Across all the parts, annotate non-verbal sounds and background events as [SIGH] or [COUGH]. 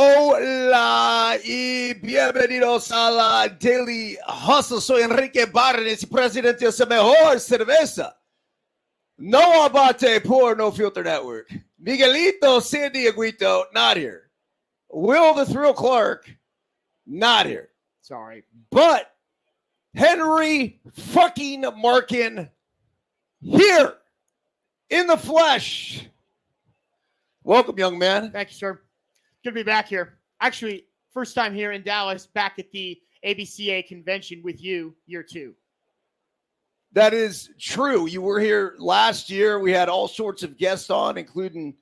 Hola y bienvenidos a la Daily Hustle. Soy Enrique Barnes, presidente de Mejor Cerveza. No Abate por No Filter Network. Miguelito San Dieguito, not here. Will the Thrill Clark, not here. Sorry. But Henry fucking Markin here in the flesh. Welcome, young man. Thank you, sir. Good to be back here. Actually, first time here in Dallas, back at the ABCA convention with you, year two. That is true. You were here last year. We had all sorts of guests on, including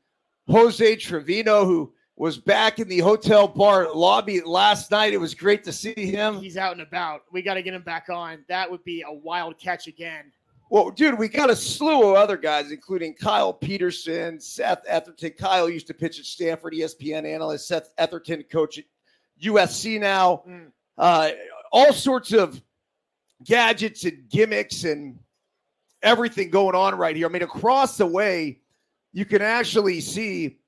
Jose Trevino, who was back in the hotel bar lobby last night. It was great to see him. He's out and about. We got to get him back on. That would be a wild catch again. Well, dude, we got a slew of other guys, including Kyle Peterson, Seth Etherton. Kyle used to pitch at Stanford, ESPN analyst. Seth Etherton, coach at USC now. Mm. Uh, all sorts of gadgets and gimmicks and everything going on right here. I mean, across the way, you can actually see.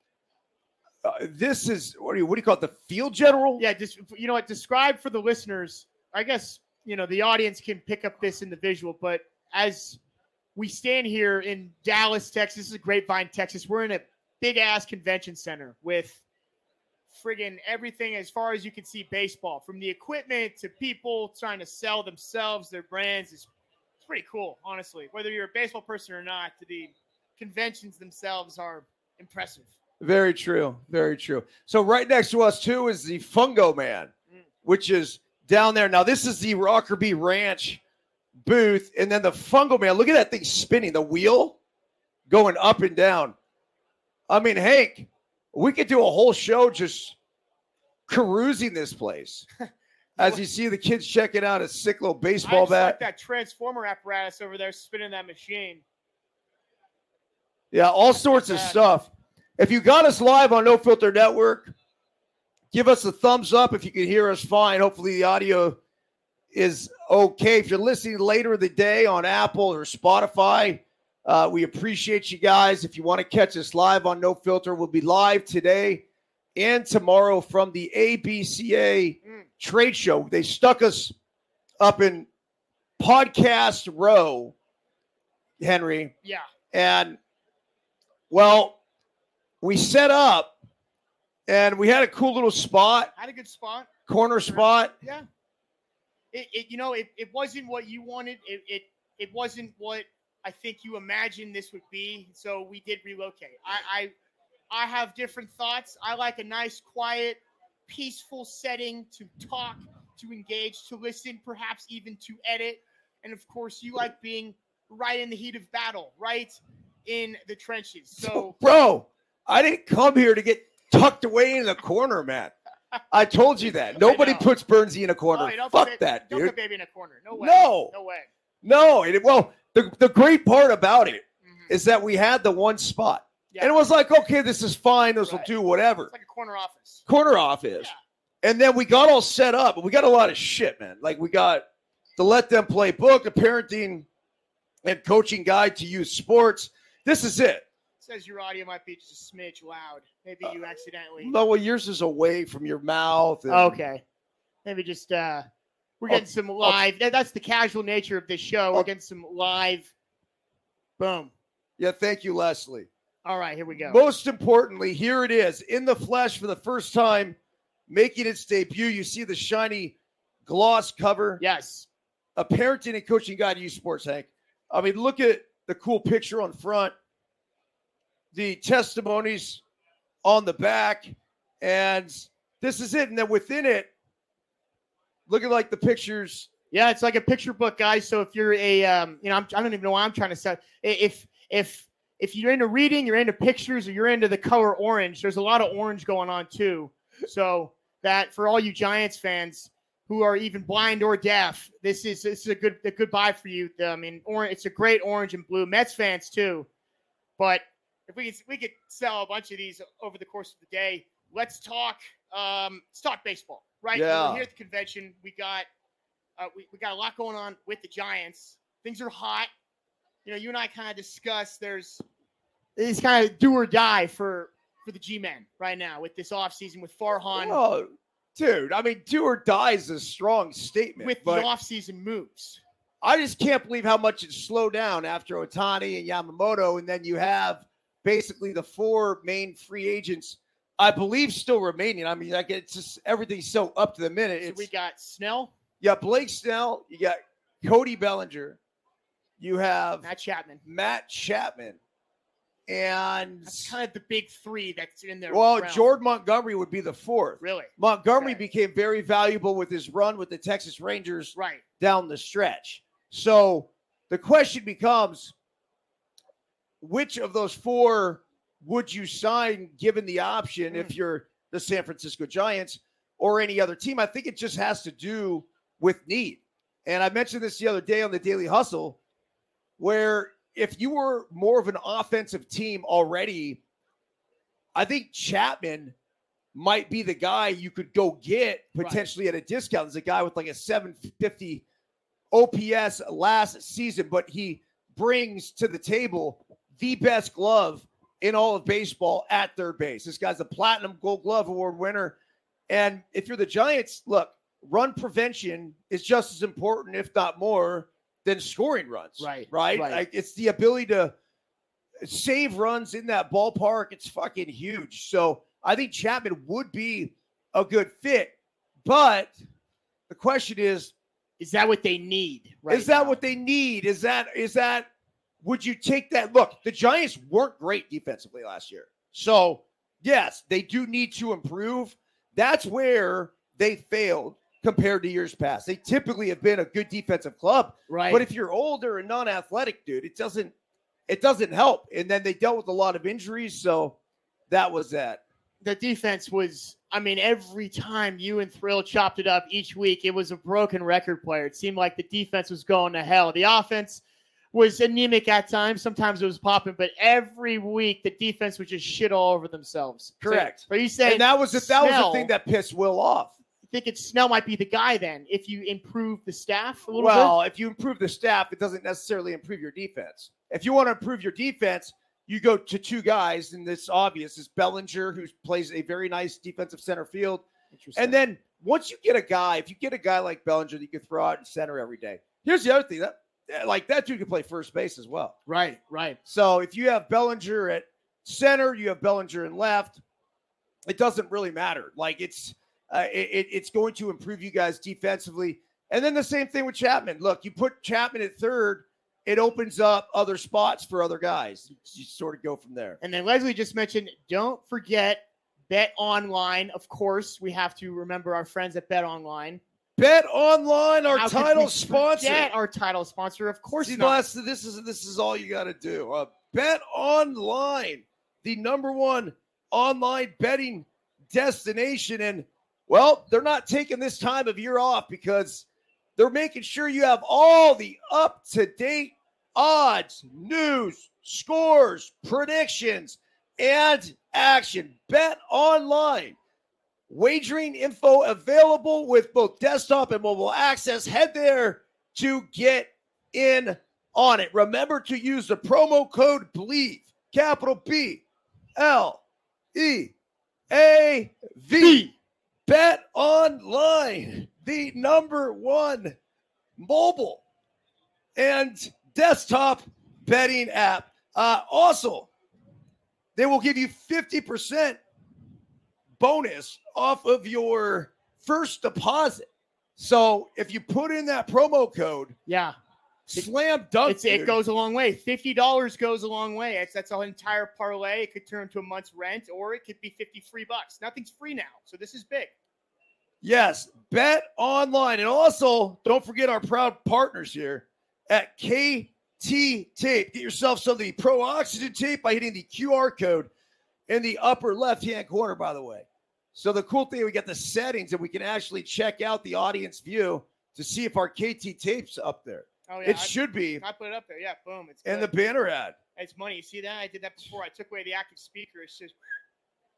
Uh, this is what do you what do you call it? The field general? Yeah, just you know what? Describe for the listeners. I guess you know the audience can pick up this in the visual, but as we stand here in Dallas, Texas, this is Grapevine, Texas. We're in a big ass convention center with friggin' everything as far as you can see baseball, from the equipment to people trying to sell themselves, their brands. It's, it's pretty cool, honestly. Whether you're a baseball person or not, the conventions themselves are impressive. Very true. Very true. So right next to us too is the Fungo Man, Mm. which is down there. Now this is the Rockerbie Ranch booth, and then the Fungo Man. Look at that thing spinning, the wheel going up and down. I mean, Hank, we could do a whole show just carousing this place. [LAUGHS] As you see the kids checking out a sick little baseball just like bat. that transformer apparatus over there spinning that machine. Yeah, all sorts of stuff. If you got us live on No Filter Network, give us a thumbs up if you can hear us fine. Hopefully, the audio is okay. If you're listening later in the day on Apple or Spotify, uh, we appreciate you guys. If you want to catch us live on No Filter, we'll be live today and tomorrow from the ABCA Mm. trade show. They stuck us up in podcast row, Henry. Yeah. And well, we set up and we had a cool little spot, Had a good spot. corner spot. Yeah. It, it you know, it, it wasn't what you wanted. It, it it wasn't what I think you imagined this would be. So we did relocate. I I, I have different thoughts. I like a nice, quiet, peaceful setting to talk, to engage, to listen, perhaps even to edit. And of course, you like being right in the heat of battle, right in the trenches. So Bro, I didn't come here to get tucked away in the corner, man. I told you that. Nobody puts Bernsey in a corner. Oh, don't Fuck put- that, Don't dude. put baby in a corner. No way. No. No way. No, and it, well, the, the great part about it Mhm. is that we had the one spot. Yeah. And it was like, okay, this is fine. This will do whatever. It's like a corner office. corner office. And then we got all set up. and We got a lot of shit, man. Like we got the Let Them Play book, a parenting and coaching guide to youth sports. This is it. Says your audio might be just a smidge loud. Maybe you accidentally. No, well, yours is away from your mouth. and- Okay. Maybe just uh we're getting some live. that- That's the casual nature of this show. We're Oh. getting some live. Boom. Yeah, thank you, Leslie. All right, here we go. Most importantly, here it is in the flesh for the first time, making its debut. You see the shiny gloss cover. Yes. a parenting and coaching guide to sports, Hank. I mean, look at the cool picture on front, the testimonies on the back, and this is it. And then within it, looking like the pictures. Yeah, it's like a picture book, guys. So if you're a, um, you know, I'm, I don't even know why I'm trying to say. If if if you're into reading, you're into pictures, or you're into the color orange. There's a lot of orange going on too. So that for all you Giants fans who are even blind or deaf, this is this is a good a good buy for you. I mean, orange. It's a great orange and blue. Mets fans too. But if we could we could sell a bunch of these over the course of the day, let's talk. Um, let's talk baseball, right? Yeah. We're here at the convention. We got uh, we, we got a lot going on with the Giants. Things are hot. You know, you and I kind of discussed there's it's kind of do or die for for the G-men right now with this offseason with Farhan Oh, dude. I mean, do or die is a strong statement. with the offseason moves. I just can't believe how much it slowed down after Ohtani and Yamamoto, and then you have basically the four main free agents, I believe, still remaining. I mean, like it's just everything's so up to the minute. So we got Snell, Yeah, Blake Snell, you got Cody Bellinger, you have Matt Chapman. Matt Chapman, and That's kind of the big three that's in there. well, Jordan Montgomery would be the fourth. Really? Montgomery Okay. became very valuable with his run with the Texas Rangers Right. down the stretch. So the question becomes which of those four would you sign given the option if hmm. you're the San Francisco Giants or any other team? I think it just has to do with need. And I mentioned this the other day on the Daily Hustle, where if you were more of an offensive team already, I think Chapman might be the guy you could go get Right. potentially at a discount. There's a guy with like a 750 OPS last season, but he brings to the table the best glove in all of baseball at third base. This guy's a platinum gold glove award winner. And if you're the Giants, look, run prevention is just as important, if not more, than scoring runs. Right, Right. right. Like it's the ability to save runs in that ballpark. It's fucking huge. So I think Chapman would be a good fit. But the question is, Is that what they need? Right is that now? what they need? Is that is that would you take that? Look, the Giants weren't great defensively last year. So, yes, they do need to improve. That's where they failed compared to years past. They typically have been a good defensive club, right? but if you're older and non-athletic, dude, it doesn't it doesn't help. And then they dealt with a lot of injuries, so that was that. the defense was I mean, every time you and Thrill chopped it up each week, it was a broken record player. It seemed like the defense was going to hell. The offense was anemic at times. Sometimes it was popping, but every week the defense would just shit all over themselves. So, Correct. are you saying And that was the, that was the thing that pissed Will off. you think it's Snell might be the guy then if you improve the staff a little Well, if you improve the staff, it doesn't necessarily improve your defense. If you want to improve your defense, you go to two guys, and it's obvious is Bellinger, who plays a very nice defensive center field. bit? And then once you get a guy, if you get a guy like Bellinger that you can throw out in center every day, here's the other thing that like that dude can play first base as well. right, right. So if you have Bellinger at center, you have Bellinger in left. It doesn't really matter. Like it's uh, it, it- it's going to improve you guys defensively. And then the same thing with Chapman. Look, you put Chapman at third, it opens up other spots for other guys. You sort of go from there. And then Leslie just mentioned, don't forget Bet Online. Of course, we have to remember our friends at Bet Online. Bet online, our How title sponsor. Our title sponsor, of course. See, not. that's- this is this is all you got to do. Uh, bet online, the number one online betting destination, and well, they're not taking this time of year off because they're making sure you have all the up to date odds, news, scores, predictions, and action. Bet online. Wagering info available with both desktop and mobile access. Head there to get in on it. Remember to use the promo code BLEAV, capital B L E A V. Bet online, the number one mobile and desktop betting app. Uh, also, they will give you 50% bonus off of your first deposit. So if you put in that promo code, yeah, slam dunk. it's, it goes a long way. Fifty dollars goes a long way. It's, that's an entire parlay. It could turn to a month's rent, or it could be fifty free bucks. Nothing's free now, so this is big. Yes, bet online. And also, don't forget our proud partners here at KT Tape. Get yourself some of the Pro Oxygen tape by hitting the QR code in the upper left hand corner, by the way. So, the cool thing, we got the settings and we can actually check out the audience view to see if our KT tape's up there. Oh yeah, it I, should be. I put it up there. Yeah, boom. It's And the banner ad. It's money. You see that? I did that before. I took away the active speaker. It's just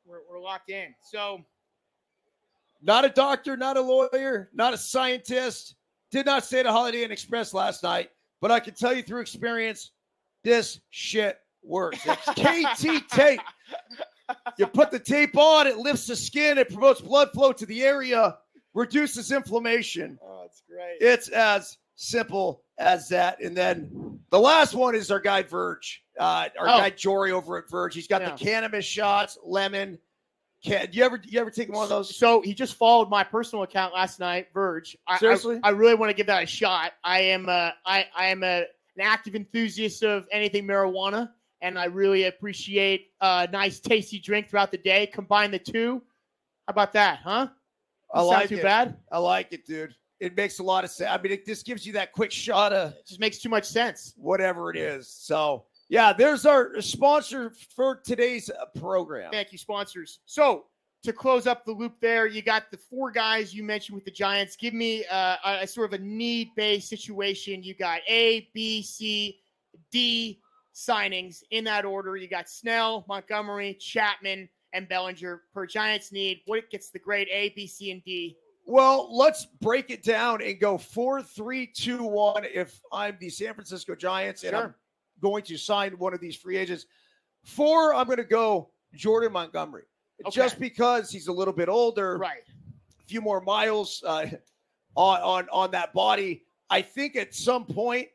we're, we're locked in. So Not a doctor, not a lawyer, not a scientist. Did not stay at a Holiday Inn Express last night, but I can tell you through experience, this shit works. It's KT tape. you put the tape on, it lifts the skin, it promotes blood flow to the area, reduces inflammation. Oh, that's great. It's as simple as that. And then the last one is our guy Verge, uh, our Oh. guy Jory over at Verge. He's got Yeah. the cannabis shots, lemon. Can you ever you ever take one of those? So he just followed my personal account last night, Verge. I, I- Seriously? I, really want to give that a shot. I am uh, I I am a, an active enthusiast of anything marijuana, and I really appreciate a nice tasty drink throughout the day. Combine the two. How about that, huh? I like too it. bad. I like it, dude. It makes a lot of sense. I mean, it just gives you that quick shot of It just makes too much sense. whatever it is. So, yeah, there's our sponsor for today's uh, program. Thank you, sponsors. So to close up the loop, there you got the four guys you mentioned with the Giants. Give me uh, a, a sort of a need-based situation. You got A, B, C, D signings in that order. You got Snell, Montgomery, Chapman, and Bellinger per Giants need. What gets the grade A, B, C, and D? Well, let's break it down and go four, three, two, one. If I'm the San Francisco Giants and I'm going to sign one of these free agents, four, I'm going to go Jordan Montgomery, Okay. just because he's a little bit older, Right. a few more miles uh, on on on that body. I think at some point,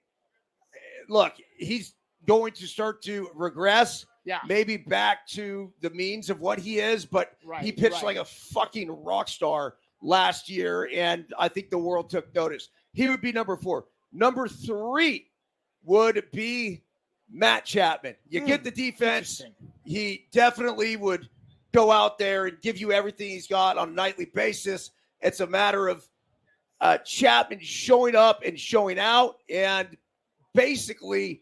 look, he's going to start to regress, Yeah. maybe back to the means of what he is, but Right. he pitched right. like a fucking rock star last year, and I think the world took notice. He would be number four. Number three would be Matt Chapman. You Hmm, get the defense. He definitely would go out there and give you everything he's got on a nightly basis. It's a matter of uh, Chapman showing up and showing out, and basically,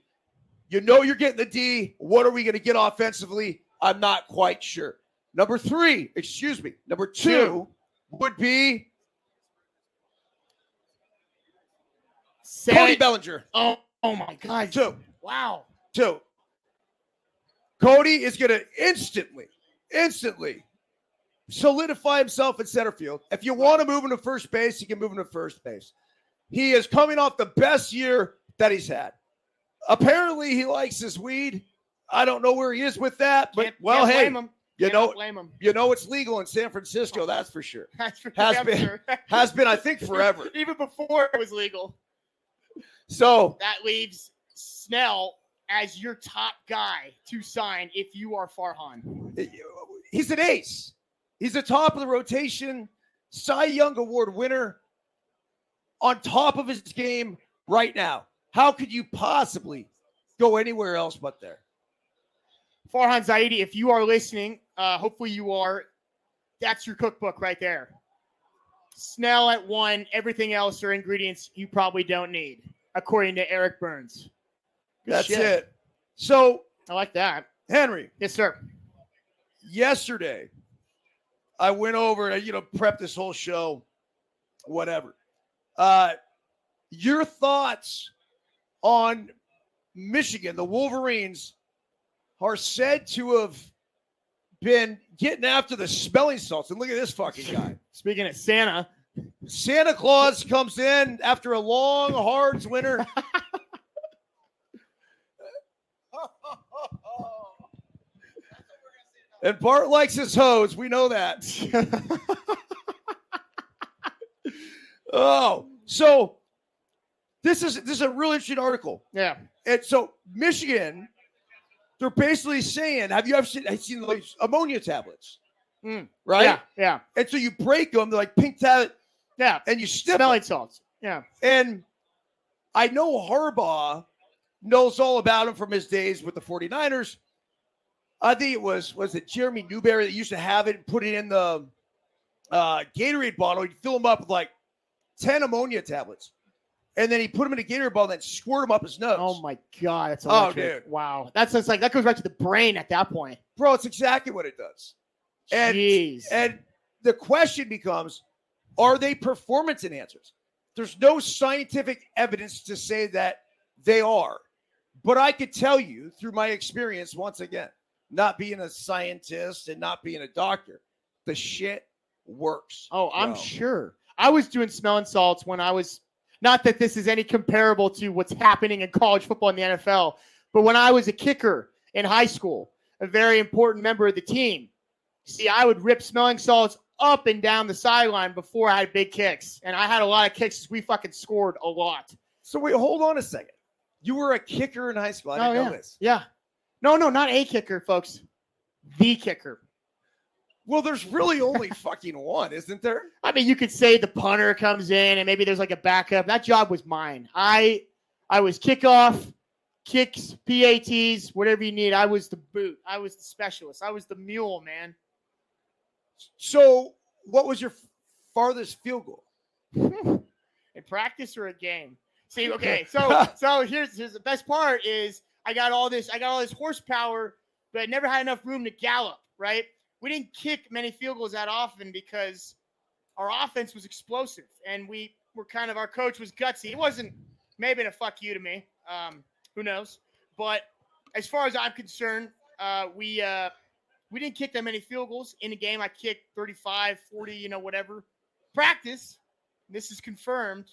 you know you're getting the D. What are we going to get offensively? I'm not quite sure. Number three, excuse me. Number two, would be Cody. Bellinger. Oh, oh my God. Two, Wow. two. Cody is going to instantly, instantly solidify himself in center field. If you want to move him to first base, you can move him to first base. He is coming off the best year that he's had. Apparently, he likes his weed. I don't know where he is with that, but Can't- well, can't hey, blame him. you Cannot know, blame him. you know it's legal in San Francisco. Oh. That's for sure. [LAUGHS] That's for Has been. sure. [LAUGHS] Has been, I think, forever. [LAUGHS] Even before it was legal. So That leaves Snell as your top guy to sign if you are Farhan. Eh, he's an ace. He's a top of the rotation, Cy Young Award winner, on top of his game right now. How could you possibly go anywhere else but there? Farhan Zaidi, if you are listening, uh, hopefully you are, that's your cookbook right there. Snell at one, everything else are ingredients you probably don't need, according to Eric Byrnes. Good That's shit. it. So, I like that. Henry, Yes, sir. yesterday I went over and you know prep this whole show, whatever. Uh, your thoughts on Michigan? The Wolverines are said to have been getting after the smelling salts, and look at this fucking guy. [LAUGHS] Speaking of Santa, Santa Claus comes in after a long, hard winter. [LAUGHS] and Bart likes his hose. We know that. [LAUGHS] Oh, so this is this is a real interesting article. yeah, And so Michigan, they're basically saying, "Have you ever seen, have you seen those ammonia tablets?" Mm. Right. yeah, yeah, And so you break them, they're like pink tablet, yeah. and you step Smelling salts. Yeah, And I know Harbaugh knows all about him from his days with the 49ers. I think it was was it Jeremy Newberry that used to have it and put it in the uh, Gatorade bottle. He'd fill them up with like 10 ammonia tablets. And then he put them in a Gatorade ball and then squirt them up his nose. Oh my god, that's Oh, dude. Wow, that's just like that goes right to the brain at that point. Bro, it's exactly what it does. And- Jeez. And the question becomes are they performance enhancers? There's no scientific evidence to say that they are. But I could tell you through my experience, once again, not being a scientist and not being a doctor, the shit works. oh, I'm bro. sure. I was doing smelling salts when I was not that this is any comparable to what's happening in college football in the NFL, but when I was a kicker in high school, a very important member of the team. See, I would rip smelling salts up and down the sideline before I had big kicks, and I had a lot of kicks. We fucking scored a lot. So wait, hold on a second. You were a kicker in high school. I didn't Oh, know yeah. this. Yeah. No, no, not a kicker, folks. The kicker. Well, there's really only fucking one, isn't there? I mean, you could say the punter comes in and maybe there's like a backup. That job was mine. I I was kickoff, kicks, PATs, whatever you need. I was the boot. I was the specialist. I was the mule, man. So, what was your farthest field goal? [LAUGHS] In practice or a game? See, [LAUGHS] okay, so so here's here's the best part is I got all this I got all this horsepower, but I never had enough room to gallop. Right? We didn't kick many field goals that often because our offense was explosive, and we were kind of our coach was gutsy. It wasn't maybe a fuck you to me. Um, who knows? But as far as I'm concerned, uh, we uh, we didn't kick that many field goals in a game. I kicked 35, 40, you know, whatever. Practice, this is confirmed,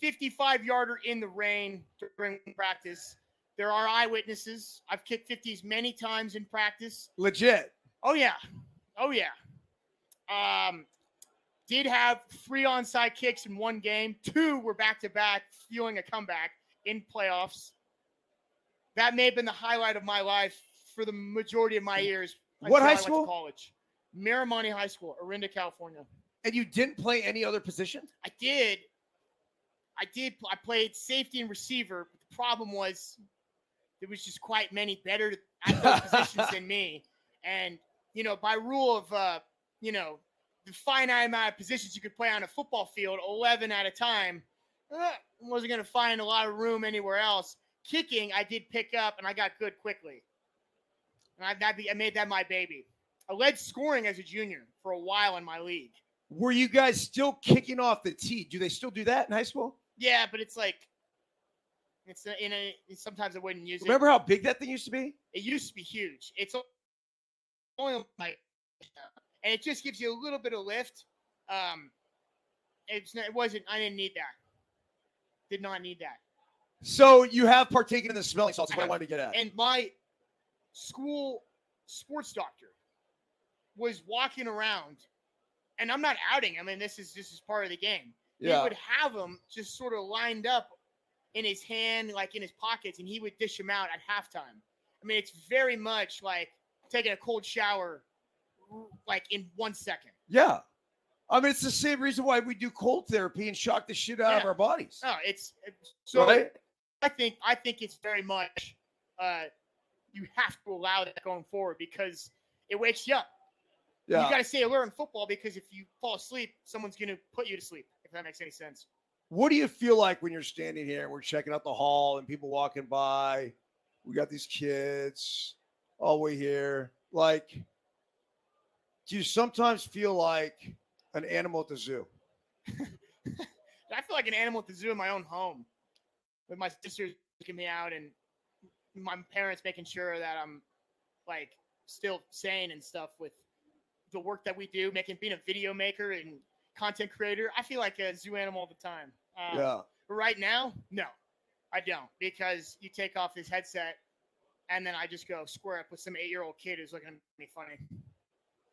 55 yarder in the rain during practice. There are eyewitnesses. I've kicked 50s many times in practice. Legit. Oh yeah, oh yeah. Um, did have three onside kicks in one game. Two were back to back, fueling a comeback in playoffs. That may have been the highlight of my life for the majority of my years. What high school? college. Miramonte High School, Orinda, California. And you didn't play any other position? I did. I did. I played safety and receiver. But the problem was there was just quite many better at those [LAUGHS] positions than me. And you know, by rule of uh, you know the finite amount of positions you could play on a football field, eleven at a time, uh, wasn't going to find a lot of room anywhere else. Kicking, I did pick up, and I got good quickly. And I, that be, I made that my baby. I led scoring as a junior for a while in my league. Were you guys still kicking off the tee? Do they still do that in high school? Yeah, but it's like it's a, in a. Sometimes I wouldn't use Remember how big that thing used to be? it. It used to be huge. It's o- only like, and it just gives you a little bit of lift. Um, it's not- it wasn't. I didn't need that. Did not need that. So you have partaken in the smelling salts. That's what I wanted to get at. And my school sports doctor was walking around, and I'm not outing. I mean, this is this is part of the game. he yeah. would have them just sort of lined up in his hand, like in his pockets, and he would dish them out at halftime. I mean, it's very much like taking a cold shower, like in one second. Yeah. I mean, it's the same reason why we do cold therapy and shock the shit out of our bodies. No, it's it's- so. right? I think I think it's very much uh, you have to allow that going forward because it wakes you up. Yeah. You got to stay alert in football because if you fall asleep, someone's going to put you to sleep. If that makes any sense. what do you feel like when you're standing here and we're checking out the hall and people walking by? We got these kids all the way here. Like, do you sometimes feel like an animal at the zoo? [LAUGHS] I feel like an animal at the zoo in my own home, with my sisters taking me out and my parents making sure that I'm like still sane and stuff with the work that we do, making being a video maker and content creator. I feel like a zoo animal all the time. Uh, yeah. But right now, no, I don't because you take off this headset and then I just go square up with some eight year old kid who's looking at me funny.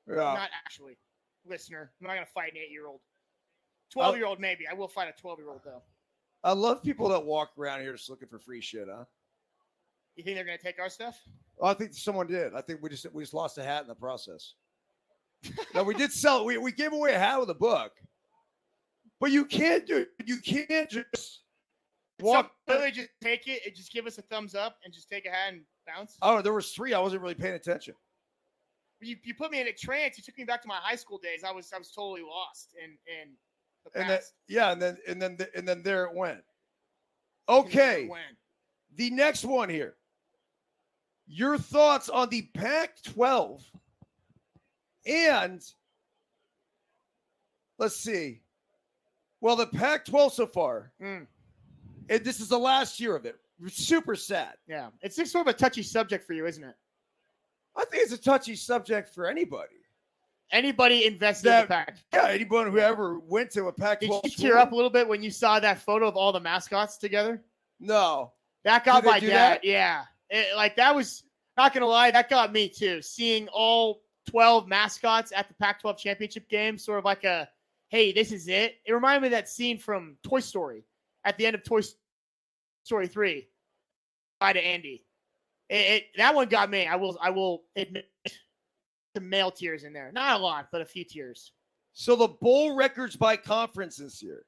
Yeah. Not actually, listener. I'm not gonna fight an eight year old. Twelve year old maybe. I will fight a twelve year old though. I love people that walk around here just looking for free shit, huh? You think they're gonna take our stuff? Oh, I think someone did. I think we just we just lost a hat in the process. no, we did sell. We we gave away a hat with a book, but you can't do. You can't just walk. Some literally just take it and just give us a thumbs up and just take a hat and bounce. Oh, there was three. I wasn't really paying attention. You, you put me in a trance. You took me back to my high school days. I was I was totally lost and the And then yeah, and then and then and then there it went. Okay, When? the next one here. Your thoughts on the Pac-12 and let's see. Well, the Pac-12 so far, Mm, and this is the last year of it. Super sad. yeah, it's just sort of a touchy subject for you, isn't it? I think it's a touchy subject for anybody. Anybody invested That- in the pack? Yeah, anyone who ever went to a Pac-12 Did you tear up a little bit when you saw that photo of all the mascots together? No. That got Did my dad. that? Yeah, It- like that was not gonna lie, that got me too. Seeing all 12 mascots at the Pac-12 championship game, sort of like a, hey, this is it. It reminded me of that scene from Toy Story at the end of Toy Story 3. Bye to Andy. It, it, that one got me. I will I will admit some male tears in there. Not a lot, but a few tears. So the bowl records by conference this year.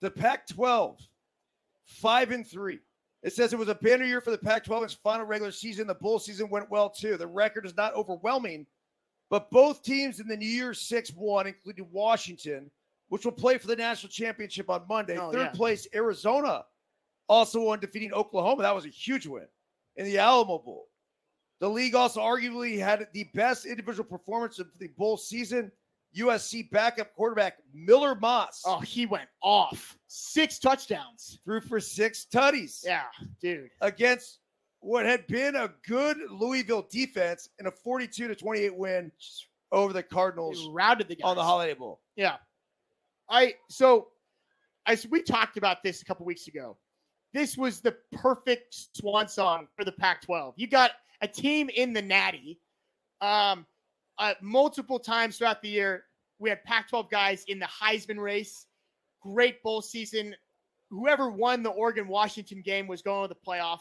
The Pac-12, five and three. It says it was a banner year for the Pac-12 its final regular season. The bowl season went well too. The record is not overwhelming, but both teams in the New Year's Six won, including Washington, which will play for the national championship on Monday. Oh, Third yeah. place, Arizona, also won, defeating Oklahoma. That was a huge win in the Alamo Bowl. The league also arguably had the best individual performance of the bowl season. USC backup quarterback Miller Moss Oh, he went off. Six touchdowns. threw for six tutties Yeah, dude. against what had been a good Louisville defense in a 42 to 28 win over the He Cardinals routed the guys. on the Holiday Bowl. Yeah. I so as we talked about this a couple weeks ago. This was the perfect swan song for the Pac-12. You got a team in the Natty. Um, uh, multiple times throughout the year, we had Pac-12 guys in the Heisman race. Great bowl season. Whoever won the Oregon Washington game was going to the playoff.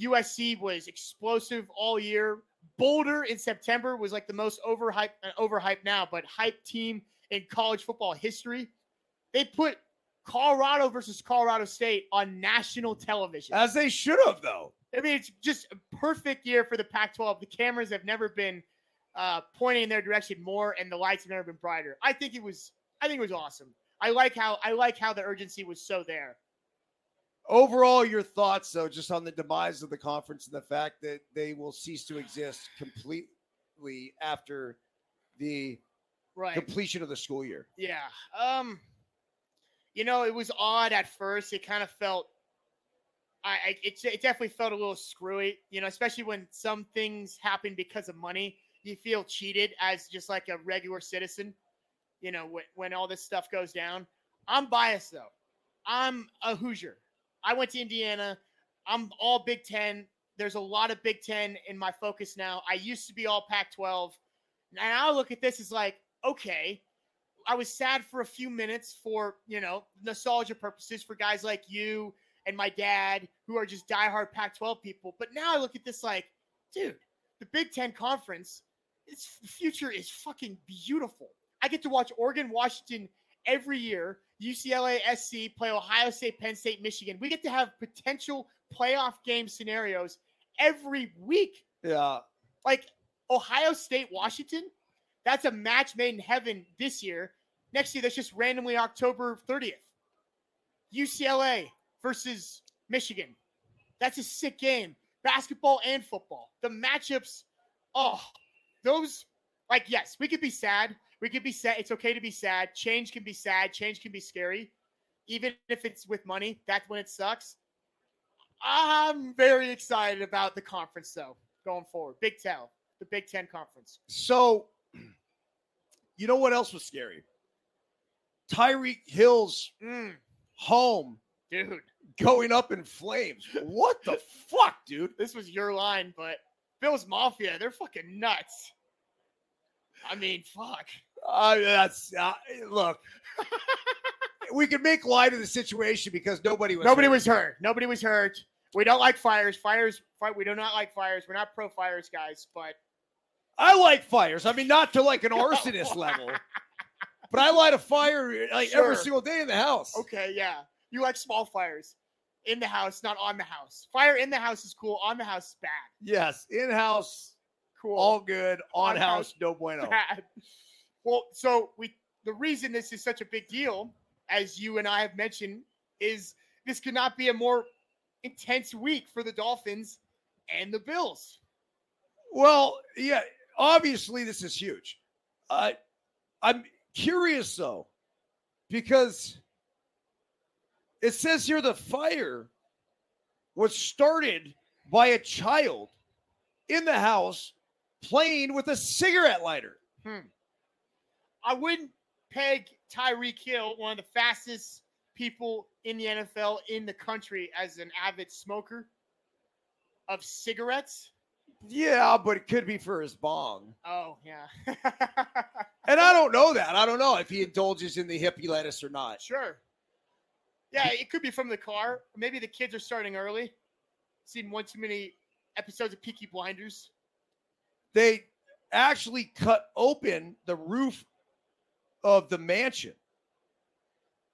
USC was explosive all year. Boulder in September was like the most overhyped, uh, overhyped now, but hype team in college football history. They put Colorado versus Colorado State on national television. As they should have, though. I mean, it's just a perfect year for the Pac 12. The cameras have never been uh, pointing in their direction more, and the lights have never been brighter. I think it was, I think it was awesome. I like how I like how the urgency was so there. Overall, your thoughts, though, just on the demise of the conference and the fact that they will cease to exist completely after the Right. completion of the school year. Yeah. Um, you know, it was odd at first. It kind of felt, I, I it, it definitely felt a little screwy. You know, especially when some things happen because of money. You feel cheated as just like a regular citizen. You know, when when all this stuff goes down. I'm biased though. I'm a Hoosier. I went to Indiana. I'm all Big Ten. There's a lot of Big Ten in my focus now. I used to be all Pac 12. And I look at this as like, okay, I was sad for a few minutes for, you know, nostalgia purposes for guys like you and my dad who are just diehard Pac 12 people. But now I look at this like, dude, the Big Ten Conference, its future is fucking beautiful. I get to watch Oregon, Washington every year, UCLA, SC play Ohio State, Penn State, Michigan. We get to have potential playoff game scenarios every week. Yeah. Like Ohio State, Washington, that's a match made in heaven this year. Next year, that's just randomly October 30th. UCLA versus Michigan. That's a sick game. Basketball and football. The matchups, oh, those, like, yes, we could be sad. We could be sad. It's okay to be sad. Change can be sad. Change can be scary. Even if it's with money, that's when it sucks. I'm very excited about the conference, though, going forward. Big Ten, the Big Ten Conference. So, [CLEARS THROAT] you know what else was scary? Tyreek Hill's Mm, home dude, going up in flames. What the [LAUGHS] fuck, dude? this was your line, but Bills Mafia, they're fucking nuts. I mean, fuck. Uh, that's uh, look. [LAUGHS] we could make light of the situation because nobody was. Nobody hurt. was hurt. Nobody was hurt. We don't like fires. Fires, fight. We do not like fires. We're not pro fires, guys. But I like fires. I mean, not to like an [LAUGHS] arsonist level, but I light a fire like every single day in the house. okay, yeah, you like small fires in the house, not on the house. Fire in the house is cool. On the house is bad. Yes, in house, Cool. all good. On On house, house, no bueno. bad. Well, so we the reason this is such a big deal, as you and I have mentioned, is this could not be a more intense week for the Dolphins and the Bills. Well, yeah, obviously this is huge. Uh, I'm curious though, because it says here the fire was started by a child in the house playing with a cigarette lighter. Hmm. I wouldn't peg Tyreek Hill, one of the fastest people in the NFL in the country, as an avid smoker of cigarettes. Yeah, but it could be for his bong. Oh yeah. [LAUGHS] And I don't know that. I don't know if he indulges in the hippie lettuce or not. sure. Yeah, it could be from the car. Maybe the kids are starting early. Seen one too many episodes of Peaky Blinders. They actually cut open the roof of the mansion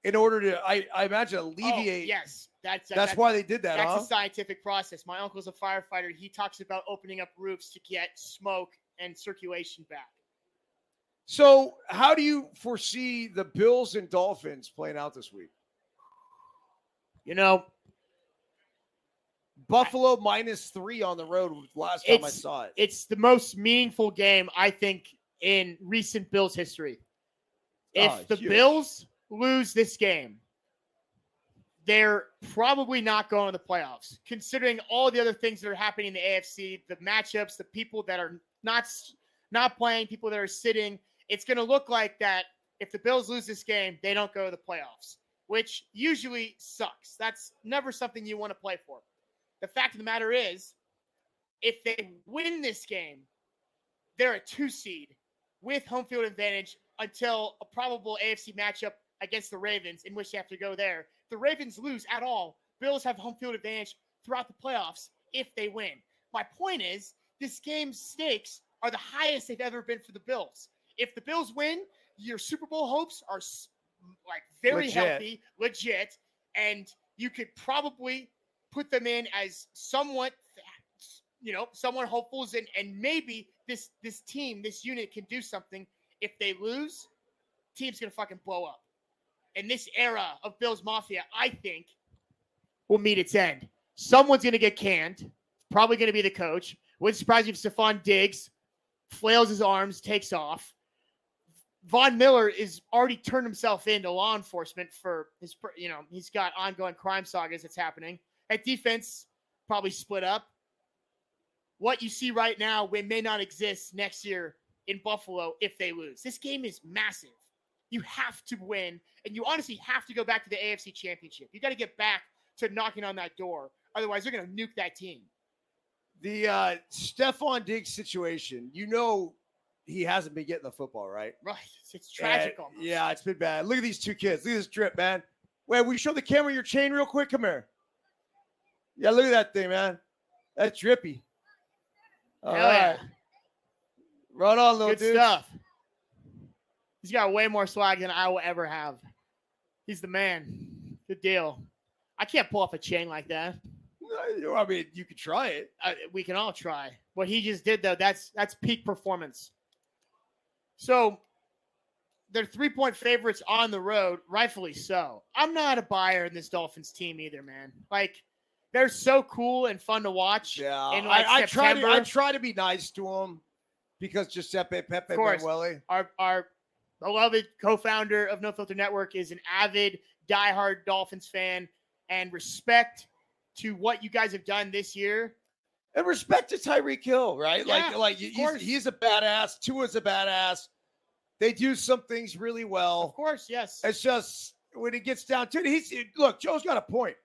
in order to, I, I imagine, Oh, alleviate. yes, that's That's, why they did that, That's huh? a scientific process. My uncle's a firefighter. He talks about opening up roofs to get smoke and circulation back. So, how do you foresee the Bills and Dolphins playing out this week? You know, Buffalo minus three on the road last time I saw it. it's the most meaningful game I think in recent Bills history. If Oh, the huge. Bills lose this game, they're probably not going to the playoffs. Considering all the other things that are happening in the AFC, the matchups, the people that are not not playing, people that are sitting, it's going to look like that. If the Bills lose this game, they don't go to the playoffs, which usually sucks. That's never something you want to play for. The fact of the matter is, if they win this game, they're a two seed with home field advantage until a probable AFC matchup against the Ravens, in which they have to go there. The Ravens lose at all, Bills have home field advantage throughout the playoffs if they win. My point is, this game's stakes are the highest they've ever been for the Bills. If the Bills win, your Super Bowl hopes are like very Legit. healthy, legit, and you could probably put them in as somewhat you know somewhat hopefuls and and maybe this this team this unit can do something if they lose team's gonna fucking blow up and this era of bills mafia i think will meet its end someone's gonna get canned probably gonna be the coach wouldn't surprise you if Stefon Diggs flails his arms takes off Von Miller is already turned himself into law enforcement for his, you know, he's got ongoing crime sagas that's happening. At defense, probably split up. What you see right now, may not exist next year in Buffalo if they lose. This game is massive. You have to win, and you honestly have to go back to the AFC Championship. You got to get back to knocking on that door. Otherwise, they're going to nuke that team. The uh Stefon Diggs situation, you know he hasn't been getting the football, right? Right? It's, it's tragic. And, almost. yeah, it's been bad. Look at these two kids. Look at this drip, man. Wait, we show the camera your chain real quick? Come here. Yeah, look at that thing, man. That's drippy. All Hell right. yeah. Run on, little Good dude. stuff. He's got way more swag than I will ever have. He's the man. Good deal. I can't pull off a chain like that. I mean, you could try it. Uh, we can all try. What he just did, though, that's that's peak performance. So they're three point favorites on the road, rightfully so. I'm not a buyer in this Dolphins team either, man. Like they're so cool and fun to watch. Yeah, in like I, I try to. I try to be nice to him because Giuseppe Pepe. Manuele. our our beloved co-founder of No Filter Network is an avid, diehard Dolphins fan, and respect to what you guys have done this year. And respect to Tyreek Hill, right? Yeah, like, like he's, course. he's a badass. Tua's a badass. They do some things really well. Of course, yes. It's just when it gets down to it, he's look. Joe's got a point.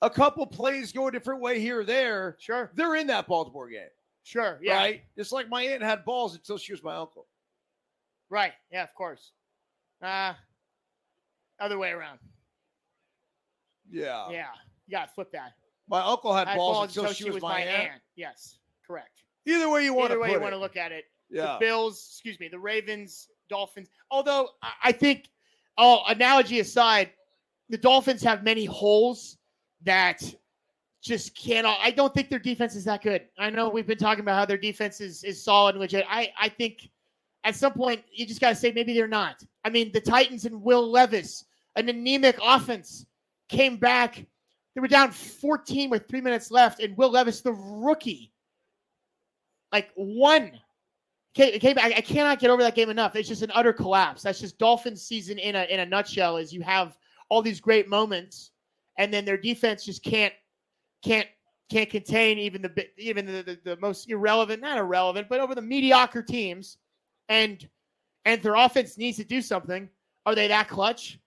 A couple plays go a different way here or there. Sure, They're in that Baltimore game, sure, yeah, right. right? It's like my aunt had balls until she was my uncle. Yeah, of course. Uh other way around. Yeah. Yeah, you gotta flip that. My uncle had I balls until she was my aunt. Yes, correct. Either way you want Either to way you want to look at it. yeah. the Bills, excuse me, the Ravens, Dolphins. Although I- I think, oh, analogy aside, the Dolphins have many holes that just cannot. I don't think their defense is that good. I know we've been talking about how their defense is is solid and legit. I I think at some point you just got to say maybe they're not. I mean, the Titans and Will Levis, an anemic offense, came back. They were down 14 with three minutes left, and Will Levis, the rookie, like one Came, I, I cannot get over that game enough. It's just an utter collapse. That's just Dolphins season in a in a nutshell. Is you have all these great moments, and then their defense just can't can't can't contain even the even the, the, the most irrelevant, not irrelevant, but over the mediocre teams, and and their offense needs to do something. Are they that clutch?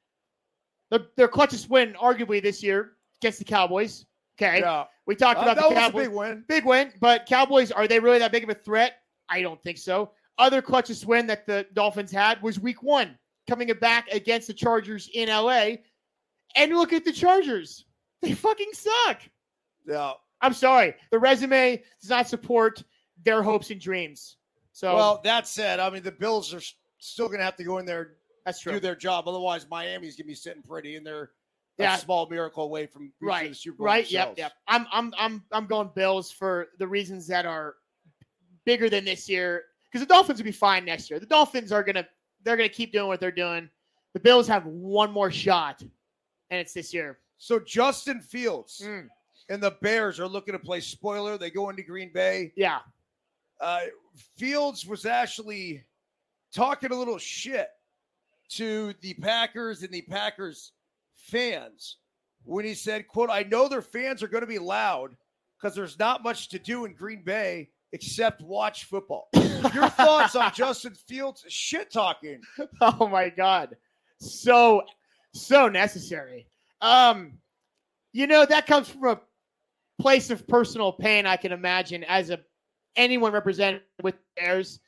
Their, their clutchest win, arguably this year, against the Cowboys. Okay, Yeah. we talked Uh, about that the was a Cowboys. big win. Big win, but Cowboys are they really that big of a threat? I don't think so. Other clutchest win that the Dolphins had was Week One, coming back against the Chargers in LA. And look at the Chargers; [LAUGHS] they fucking suck. Yeah. I'm sorry, the resume does not support their hopes and dreams. So Well, that said, I mean, the Bills are still going to have to go in there that's true. do their job. Otherwise, Miami's going to be sitting pretty, and they're a Yeah. small miracle away from right, the Super Bowl right, yep, yep. I'm, I'm, I'm, I'm going Bills for the reasons that are bigger than this year because the Dolphins will be fine next year. The Dolphins are gonna, they're gonna keep doing what they're doing. The Bills have one more shot, and it's this year. So Justin Fields Mm, and the Bears are looking to play spoiler. They go into Green Bay. yeah, Uh, Fields was actually talking a little shit to the Packers and the Packers fans when he said, "quote I know their fans are going to be loud because there's not much to do in Green Bay except watch football." Your [LAUGHS] thoughts on Justin Fields shit talking? [LAUGHS] oh my god so so necessary um you know that comes from a place of personal pain i can imagine as a anyone represented with theirs.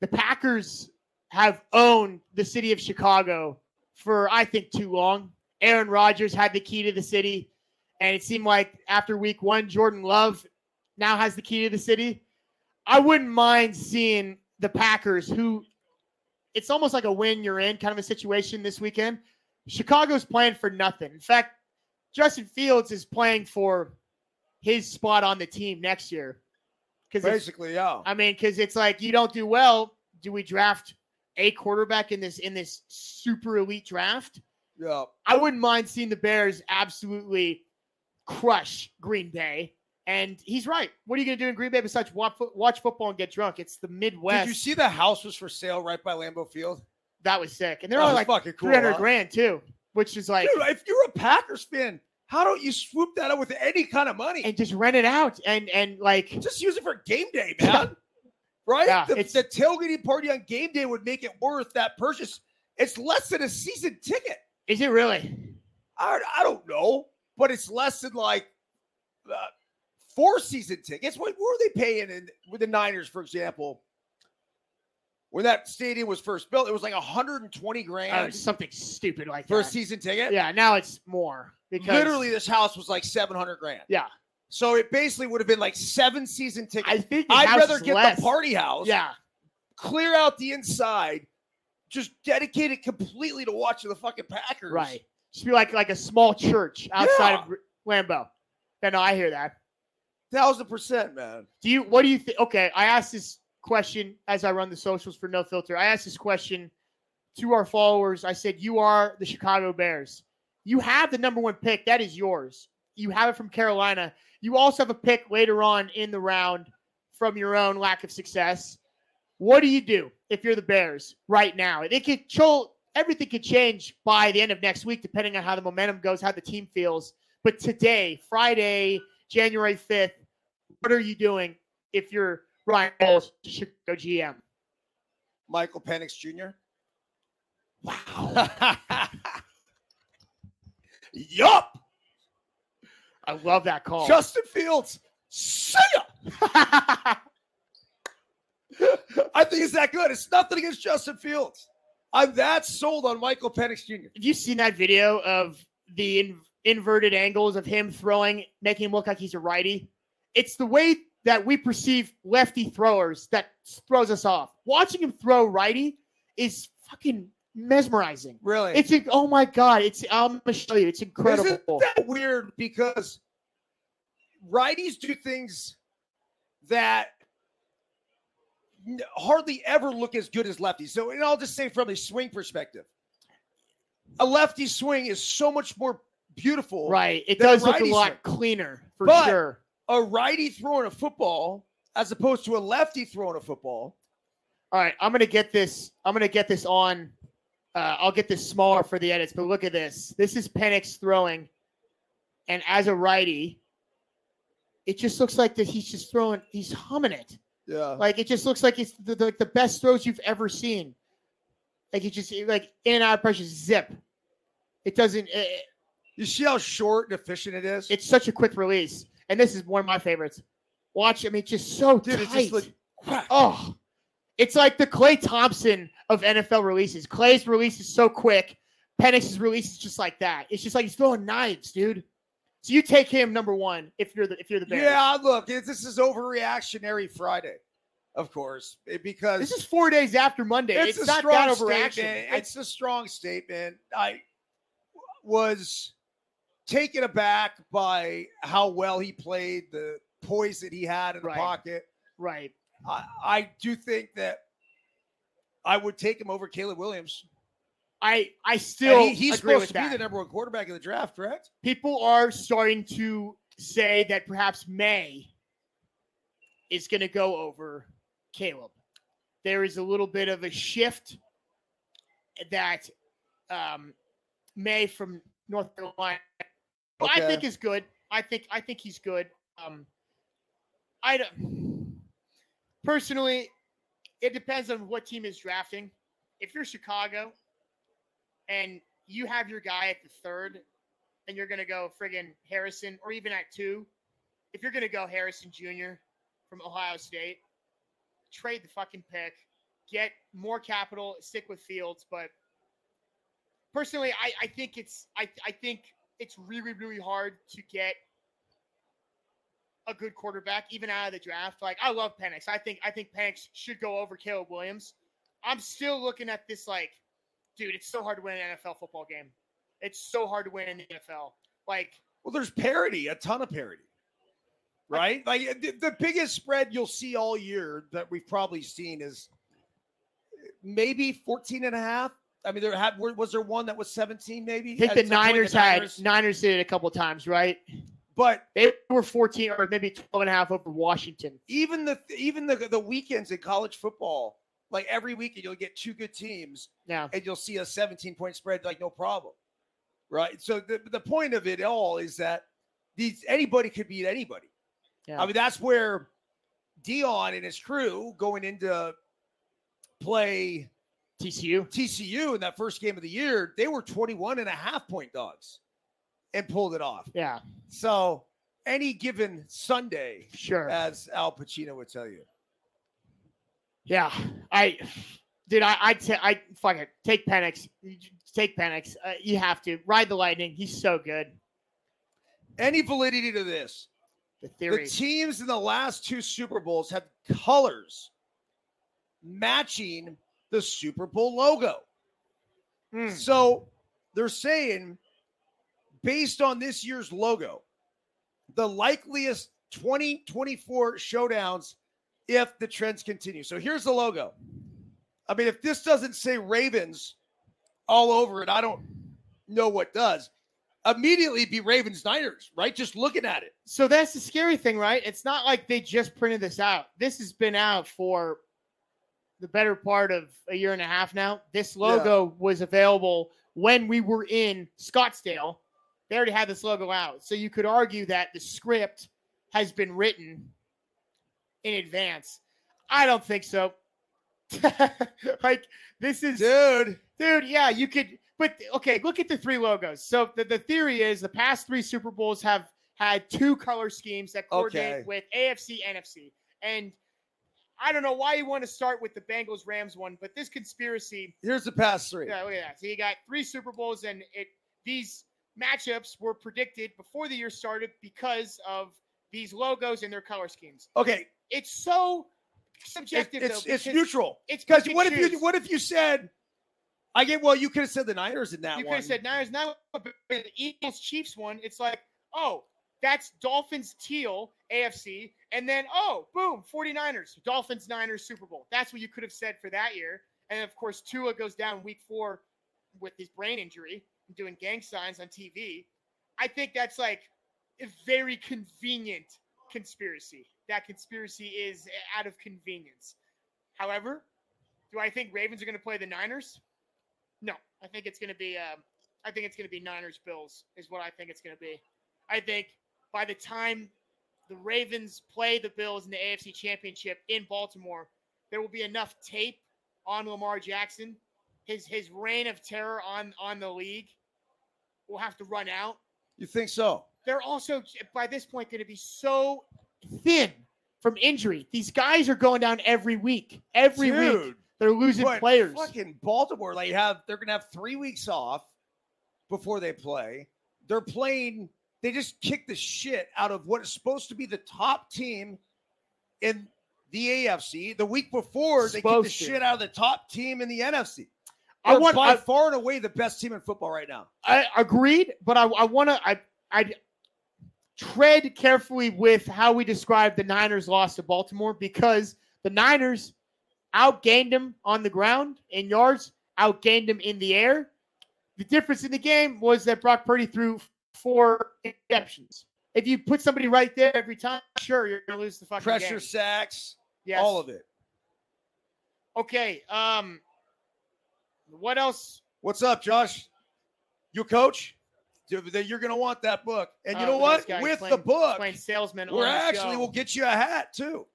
the packers have owned the city of chicago for i think too long aaron rodgers had the key to the city and it seemed like after week one jordan love now has the key to the city i wouldn't mind seeing the packers who it's almost like a win you're in kind of a situation this weekend. Chicago's playing for nothing. In fact, Justin Fields is playing for his spot on the team next year. Because Basically, yeah. I mean, because it's like you don't do well. Do we draft a quarterback in this in this super elite draft? Yeah. I wouldn't mind seeing the Bears absolutely crush Green Bay. And he's right. What are you going to do in Green Bay besides watch, watch football and get drunk? It's the Midwest. Did you see the house was for sale right by Lambeau Field? that was sick. And they're That only like fucking cool. 300 huh? grand too, which is like, Dude, if you're a Packers fan, how don't you swoop that up with any kind of money? and just rent it out and and like, just use it for game day, man. right? Yeah, the, it's- the tailgating party on game day would make it worth that purchase. It's less than a season ticket. is it really? I, I don't know, but it's less than like uh, four season tickets. What, what were they paying in with the Niners, for example? When that stadium was first built, it was like 120 Uh, grand something stupid like for a season ticket. Yeah, now it's more because Literally, this house was like 700 grand. Yeah, So it basically would have been like seven season tickets. I think I'd rather get less. the party house, Yeah, clear out the inside, just dedicate it completely to watching the fucking Packers. right. Just be like like a small church outside Yeah. of Lambeau. Yeah, no, I hear that. Thousand percent, man. Do you? What do you think? Okay, I asked this question as I run the socials for No Filter. I asked this question to our followers. I said, "You are the Chicago Bears. You have the number one pick. That is yours. You have it from Carolina. You also have a pick later on in the round from your own lack of success. What do you do if you're the Bears right now? It could chill. Everything could change by the end of next week, depending on how the momentum goes, how the team feels. But today, Friday, January 5th, what are you doing if you're Ryan Poles, Chicago GM? Michael Penix Jr. Wow. [LAUGHS] yup. I love that call. Justin Fields. See ya. I think it's that good. It's nothing against Justin Fields. I'm that sold on Michael Penix Jr. Have you seen that video of the in- inverted angles of him throwing, making him look like he's a righty? It's the way that we perceive lefty throwers that throws us off. Watching him throw righty is fucking mesmerizing. Really? It's a, oh my god! It's I'm gonna show you. It's incredible. Isn't that weird? Because righties do things that hardly ever look as good as lefties. So, and I'll just say from a swing perspective, a lefty swing is so much more beautiful. Right. It than a does look a lot swing. cleaner for But- sure. A righty throwing a football as opposed to a lefty throwing a football. All right, I'm gonna get this. I'm gonna get this on. Uh, I'll get this smaller for the edits, but look at this. This is Penix throwing, and as a righty, it just looks like that he's just throwing. He's humming it. Yeah. Like it just looks like it's the, the, the best throws you've ever seen. Like it just like in and out of pressure, zip. It doesn't. It, You see how short and efficient it is? It's such a quick release, and this is one of my favorites. Watch, I mean, just so Dude, tight. it's just like oh, it's like the Klay Thompson of NFL releases. Klay's release is so quick. Penix's release is just like that. It's just like he's throwing knives, dude. So you take him number one if you're the if you're the Bears. Yeah, look, this is overreactionary Friday, of course, eh, because This is four days after Monday. it's, It's, a not strong statement. It's a strong statement. I was taken aback by how well he played, the poise that he had in the Right. pocket. right. I, I do think that I would take him over Caleb Williams. I I still he- he's supposed to that. be the number one quarterback in the draft, correct? People are starting to say that perhaps Maye is going to go over Caleb. There is a little bit of a shift that um, Maye from North Carolina, I think is good. I think I think he's good. Um, I don't personally. It depends on what team is drafting. If you're Chicago and you have your guy at the third, and you're going to go friggin' Harrison, or even at two, if you're going to go Harrison Jr. from Ohio State, trade the fucking pick, get more capital, stick with Fields. But personally, I, I think it's I, I think it's really really hard to get a good quarterback even out of the draft. Like I love Penix. I think I think Penix should go over Caleb Williams. I'm still looking at this like, dude, it's so hard to win an NFL football game. It's so hard to win in the NFL. Like Well, there's parity, a ton of parity. Right? Like the, the biggest spread you'll see all year that we've probably seen is maybe 14 and a half. I mean, there had was there one that was 17 maybe? I think the some point, Niners the had Niners- Niners did it a couple times, right? But They were 14 or maybe 12 and a half over Washington. even the even the the weekends in college football, like every weekend you'll get two good teams Yeah. and you'll see a 17 point spread like no problem. Right? So the the point of it all is that these anybody could beat anybody. Yeah. I mean, that's where Deion and his crew going into play TCU. TCU in that first game of the year, they were 21 and a half point dogs and pulled it off. Yeah. So any given Sunday, Sure. as Al Pacino would tell you. Yeah, I did. I I fuck it. Take Penix. Take Penix. Uh, you have to ride the lightning. He's so good. Any validity to this? The theory. The teams in the last two Super Bowls have colors matching the Super Bowl logo. Hmm. So they're saying, based on this year's logo, the likeliest 2024 showdowns if the trends continue. So here's the logo. I mean, if this doesn't say Ravens all over it, I don't know what does. Immediately be Ravens Niners, right? Just looking at it. So that's the scary thing, right? It's not like they just printed this out. This has been out for the better part of a year and a half now. This logo was available when we were in Scottsdale. They already had this logo out. So you could argue that the script has been written in advance. I don't think so. [LAUGHS] like this is Dude. Dude, yeah, you could. But okay, look at the three logos. So the, the theory is the past three Super Bowls have had two color schemes that coordinate Okay. with AFC, NFC. And I don't know why you want to start with the Bengals Rams one, but this conspiracy, Here's the past three. yeah, look at that. So you got three Super Bowls, and it these matchups were predicted before the year started because of these logos and their color schemes. Okay, It's so it- subjective. it's though, it's neutral. It's Because what if you what if you said I get well, you could have said the Niners in that one? you could have said Niners. Now but the Eagles Chiefs one. It's like, oh, that's Dolphins teal AFC, and then oh, boom, 49ers, Dolphins Niners Super Bowl. That's what you could have said for that year. And of course, Tua goes down week four with his brain injury, doing gang signs on TV. I think that's like a very convenient conspiracy. That conspiracy is out of convenience. However, do I think Ravens are going to play the Niners? No, I think it's going to be. Um, I think it's going to be Niners Bills is what I think it's going to be. I think by the time the Ravens play the Bills in the AFC Championship in Baltimore, there will be enough tape on Lamar Jackson. His his reign of terror on on the league will have to run out, You think so? they're also by this point going to be so thin from injury. These guys are going down every week. Every week they're losing but players. Fucking Baltimore, they have they're gonna have three weeks off before they play. They're playing. They just kicked the shit out of what is supposed to be the top team in the AFC. The week before, they kicked the to. shit out of the top team in the NFC. I want by I, far and away the best team in football right now. I agreed, but I, I want to I I tread carefully with how we describe the Niners loss to Baltimore because the Niners outgained them on the ground in yards, outgained them in the air. The difference in the game was that Brock Purdy threw four interceptions. If you put somebody right there every time, sure, you're going to lose the fucking Pressure game. sacks, Yes. all of it. Okay. Um, what else? What's up, Josh? You coach? You're going to want that book. And you Uh, know what? With playing- the book, salesman. we're actually show. we'll get you a hat too.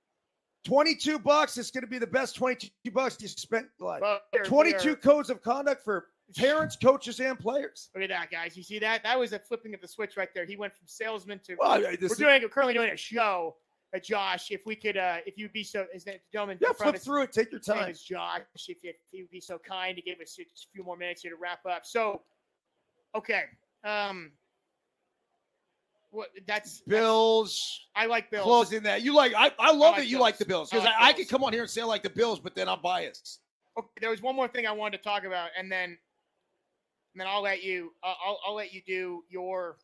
22 bucks. It's going to be the best 22 bucks you spent life. But we 22 are- codes of conduct for parents, coaches, and players. Look at that, guys. You see that? That was a flipping of the switch right there. He went from salesman to. Well, we're is- doing. Currently doing a show. Uh, Josh, if we could, uh, if you'd be so, is that gentleman? yeah, flip us, through it. Take your time. is Josh. If, if he would be so kind to give us a few more minutes here to wrap up. So, okay. Um, what? That's That's, Bills I like Bills. closing that. You like? I, I love like that you like the Bills. Because I like I, I could come on here and say I like the Bills, but then I'm biased. Okay, there was one more thing I wanted to talk about, and then, and then I'll let you. I'll, I'll, I'll let you do your.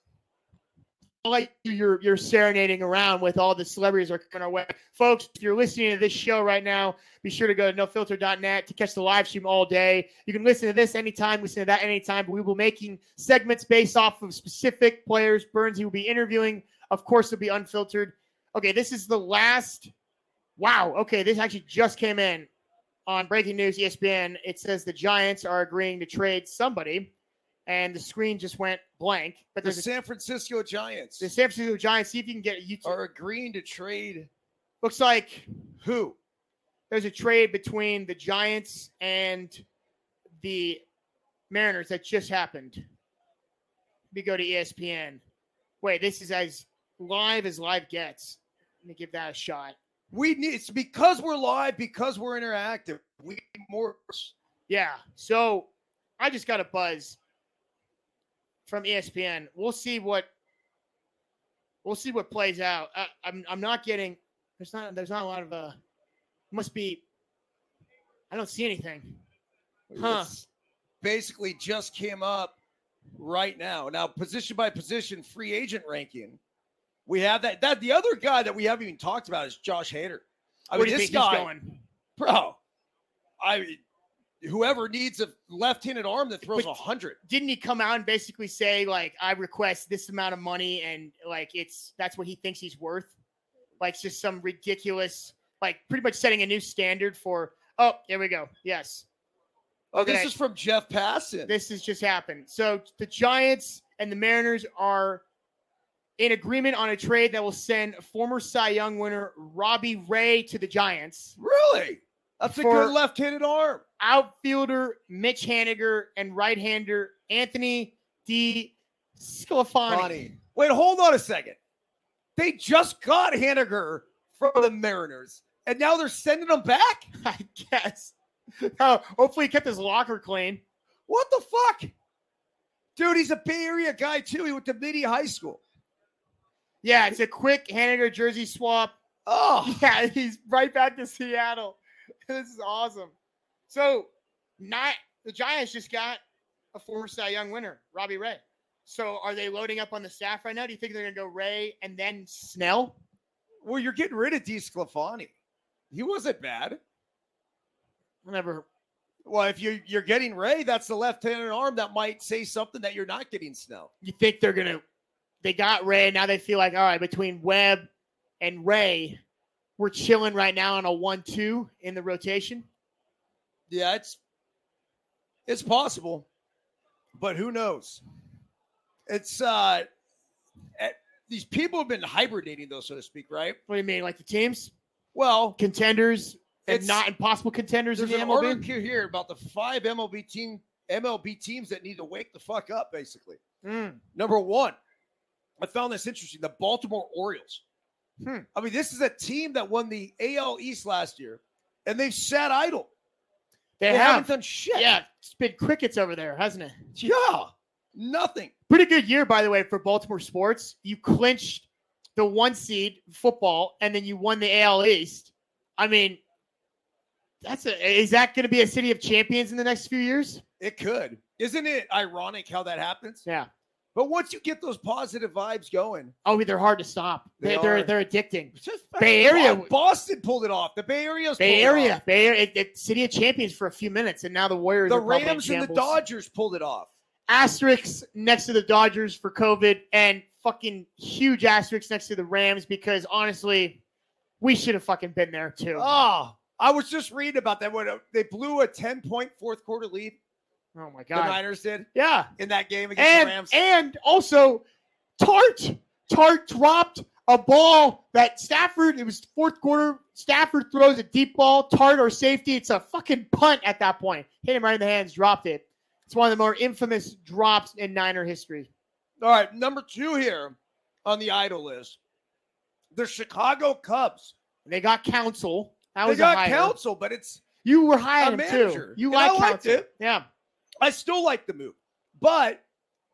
I'll let you your your serenading around with all the celebrities are coming our way, folks. If you're listening to this show right now, be sure to go to nofilter.net to catch the live stream all day. You can listen to this anytime, listen to that anytime. But we will be making segments based off of specific players. Byrnes, he will be interviewing. Of course, it'll be unfiltered. Okay, this is the last. Wow. Okay, this actually just came in on breaking news ESPN, it says the Giants are agreeing to trade somebody, and the screen just went blank. But The San Francisco Giants the San Francisco Giants. See if you can get a YouTube. are agreeing to trade Looks like who? there's a trade between the Giants and the Mariners that just happened. We go to ESPN. Wait, this is as live as live gets. Let me give that a shot. We need it's because we're live, because we're interactive. We need more. Yeah. So I just got a buzz from ESPN. We'll see what we'll see what plays out. I, I'm I'm not getting there's not there's not a lot of uh must be I don't see anything. Huh. It's basically just came up right now. Now, position by position, free agent ranking. We have that. That the other guy that we haven't even talked about is Josh Hader. I Where mean, this guy, going? bro. I whoever needs a left-handed arm that throws a hundred. Didn't he come out and basically say like I request this amount of money and like it's that's what he thinks he's worth? Like it's just some ridiculous like pretty much setting a new standard for oh, here we go. Yes. Oh, this is from Jeff Passan. this has just happened. So the Giants and the Mariners are in agreement on a trade that will send former Cy Young winner Robbie Ray to the Giants. really? That's a good left-handed arm. Outfielder Mitch Haniger and right-hander Anthony D. Sclafani. Wait, hold on a second. They just got Haniger from the Mariners, and now they're sending him back. [LAUGHS] I guess. [LAUGHS] Oh, hopefully he kept his locker clean. What the fuck? Dude, he's a Bay Area guy too. He went to Mitty High School. Yeah, it's a quick Haniger jersey swap. Oh, [LAUGHS] Yeah, he's right back to Seattle. This is awesome. So, not the Giants just got a former Cy Young winner, Robbie Ray. So, are they loading up on the staff right now? Do you think they're going to go Ray and then Snell? well, you're getting rid of DeSclafani. He wasn't bad. Never. Well, if you're you're getting Ray, that's the left-handed arm that might say something that you're not getting Snell. You think they're going to? They got Ray. Now they feel like all right between Webb and Ray, we're chilling right now on a one-two in the rotation. Yeah, it's it's possible, but who knows? It's uh, eh, these people have been hibernating, though, so to speak, right? What do you mean, like the teams, Well, contenders, and not impossible contenders in there's the an MLB? article here about the five MLB team MLB teams that need to wake the fuck up. Basically, Mm. number one, I found this interesting. The Baltimore Orioles. Hmm. I mean, this is a team that won the AL East last year, and they've sat idle. They, They, have. haven't done shit. Yeah, it's been crickets over there, hasn't it? Yeah. Nothing. Pretty good year, by the way, for Baltimore sports. You clinched the one seed football, and then you won the AL East. I mean, that's a. Is that going to be a city of champions in the next few years? It could. Isn't it ironic how that happens? Yeah. But once you get those positive vibes going, Oh, they're hard to stop. They are. They're, they're addicting. Bay Area- Boston pulled it off. The Bay Area's Bay pulled it Area. Bay Area, it, it- city of champions for a few minutes, and now the Warriors. The Rams and the. Dodgers pulled it off. asterisks next to the Dodgers for COVID and fucking huge asterisks next to the Rams because honestly, we should have fucking been there too. Oh, I was just reading about that when they blew a 10 point fourth quarter lead. Oh my god. The. Niners did Yeah. in that game against the And Rams. and also Tartt Tartt dropped a ball that Stafford, it was fourth quarter. Stafford throws a deep ball, Tartt or safety. It's a fucking punt at that point. Hit him right in the hands, dropped it. It's one of the more infamous drops in Niner history. All right, number two here on the idle list, the Chicago Cubs. They got Counsell. That They got Counsell, but it's You were high on him manager. too. You like liked Counsell. it. Yeah. I still like the move, but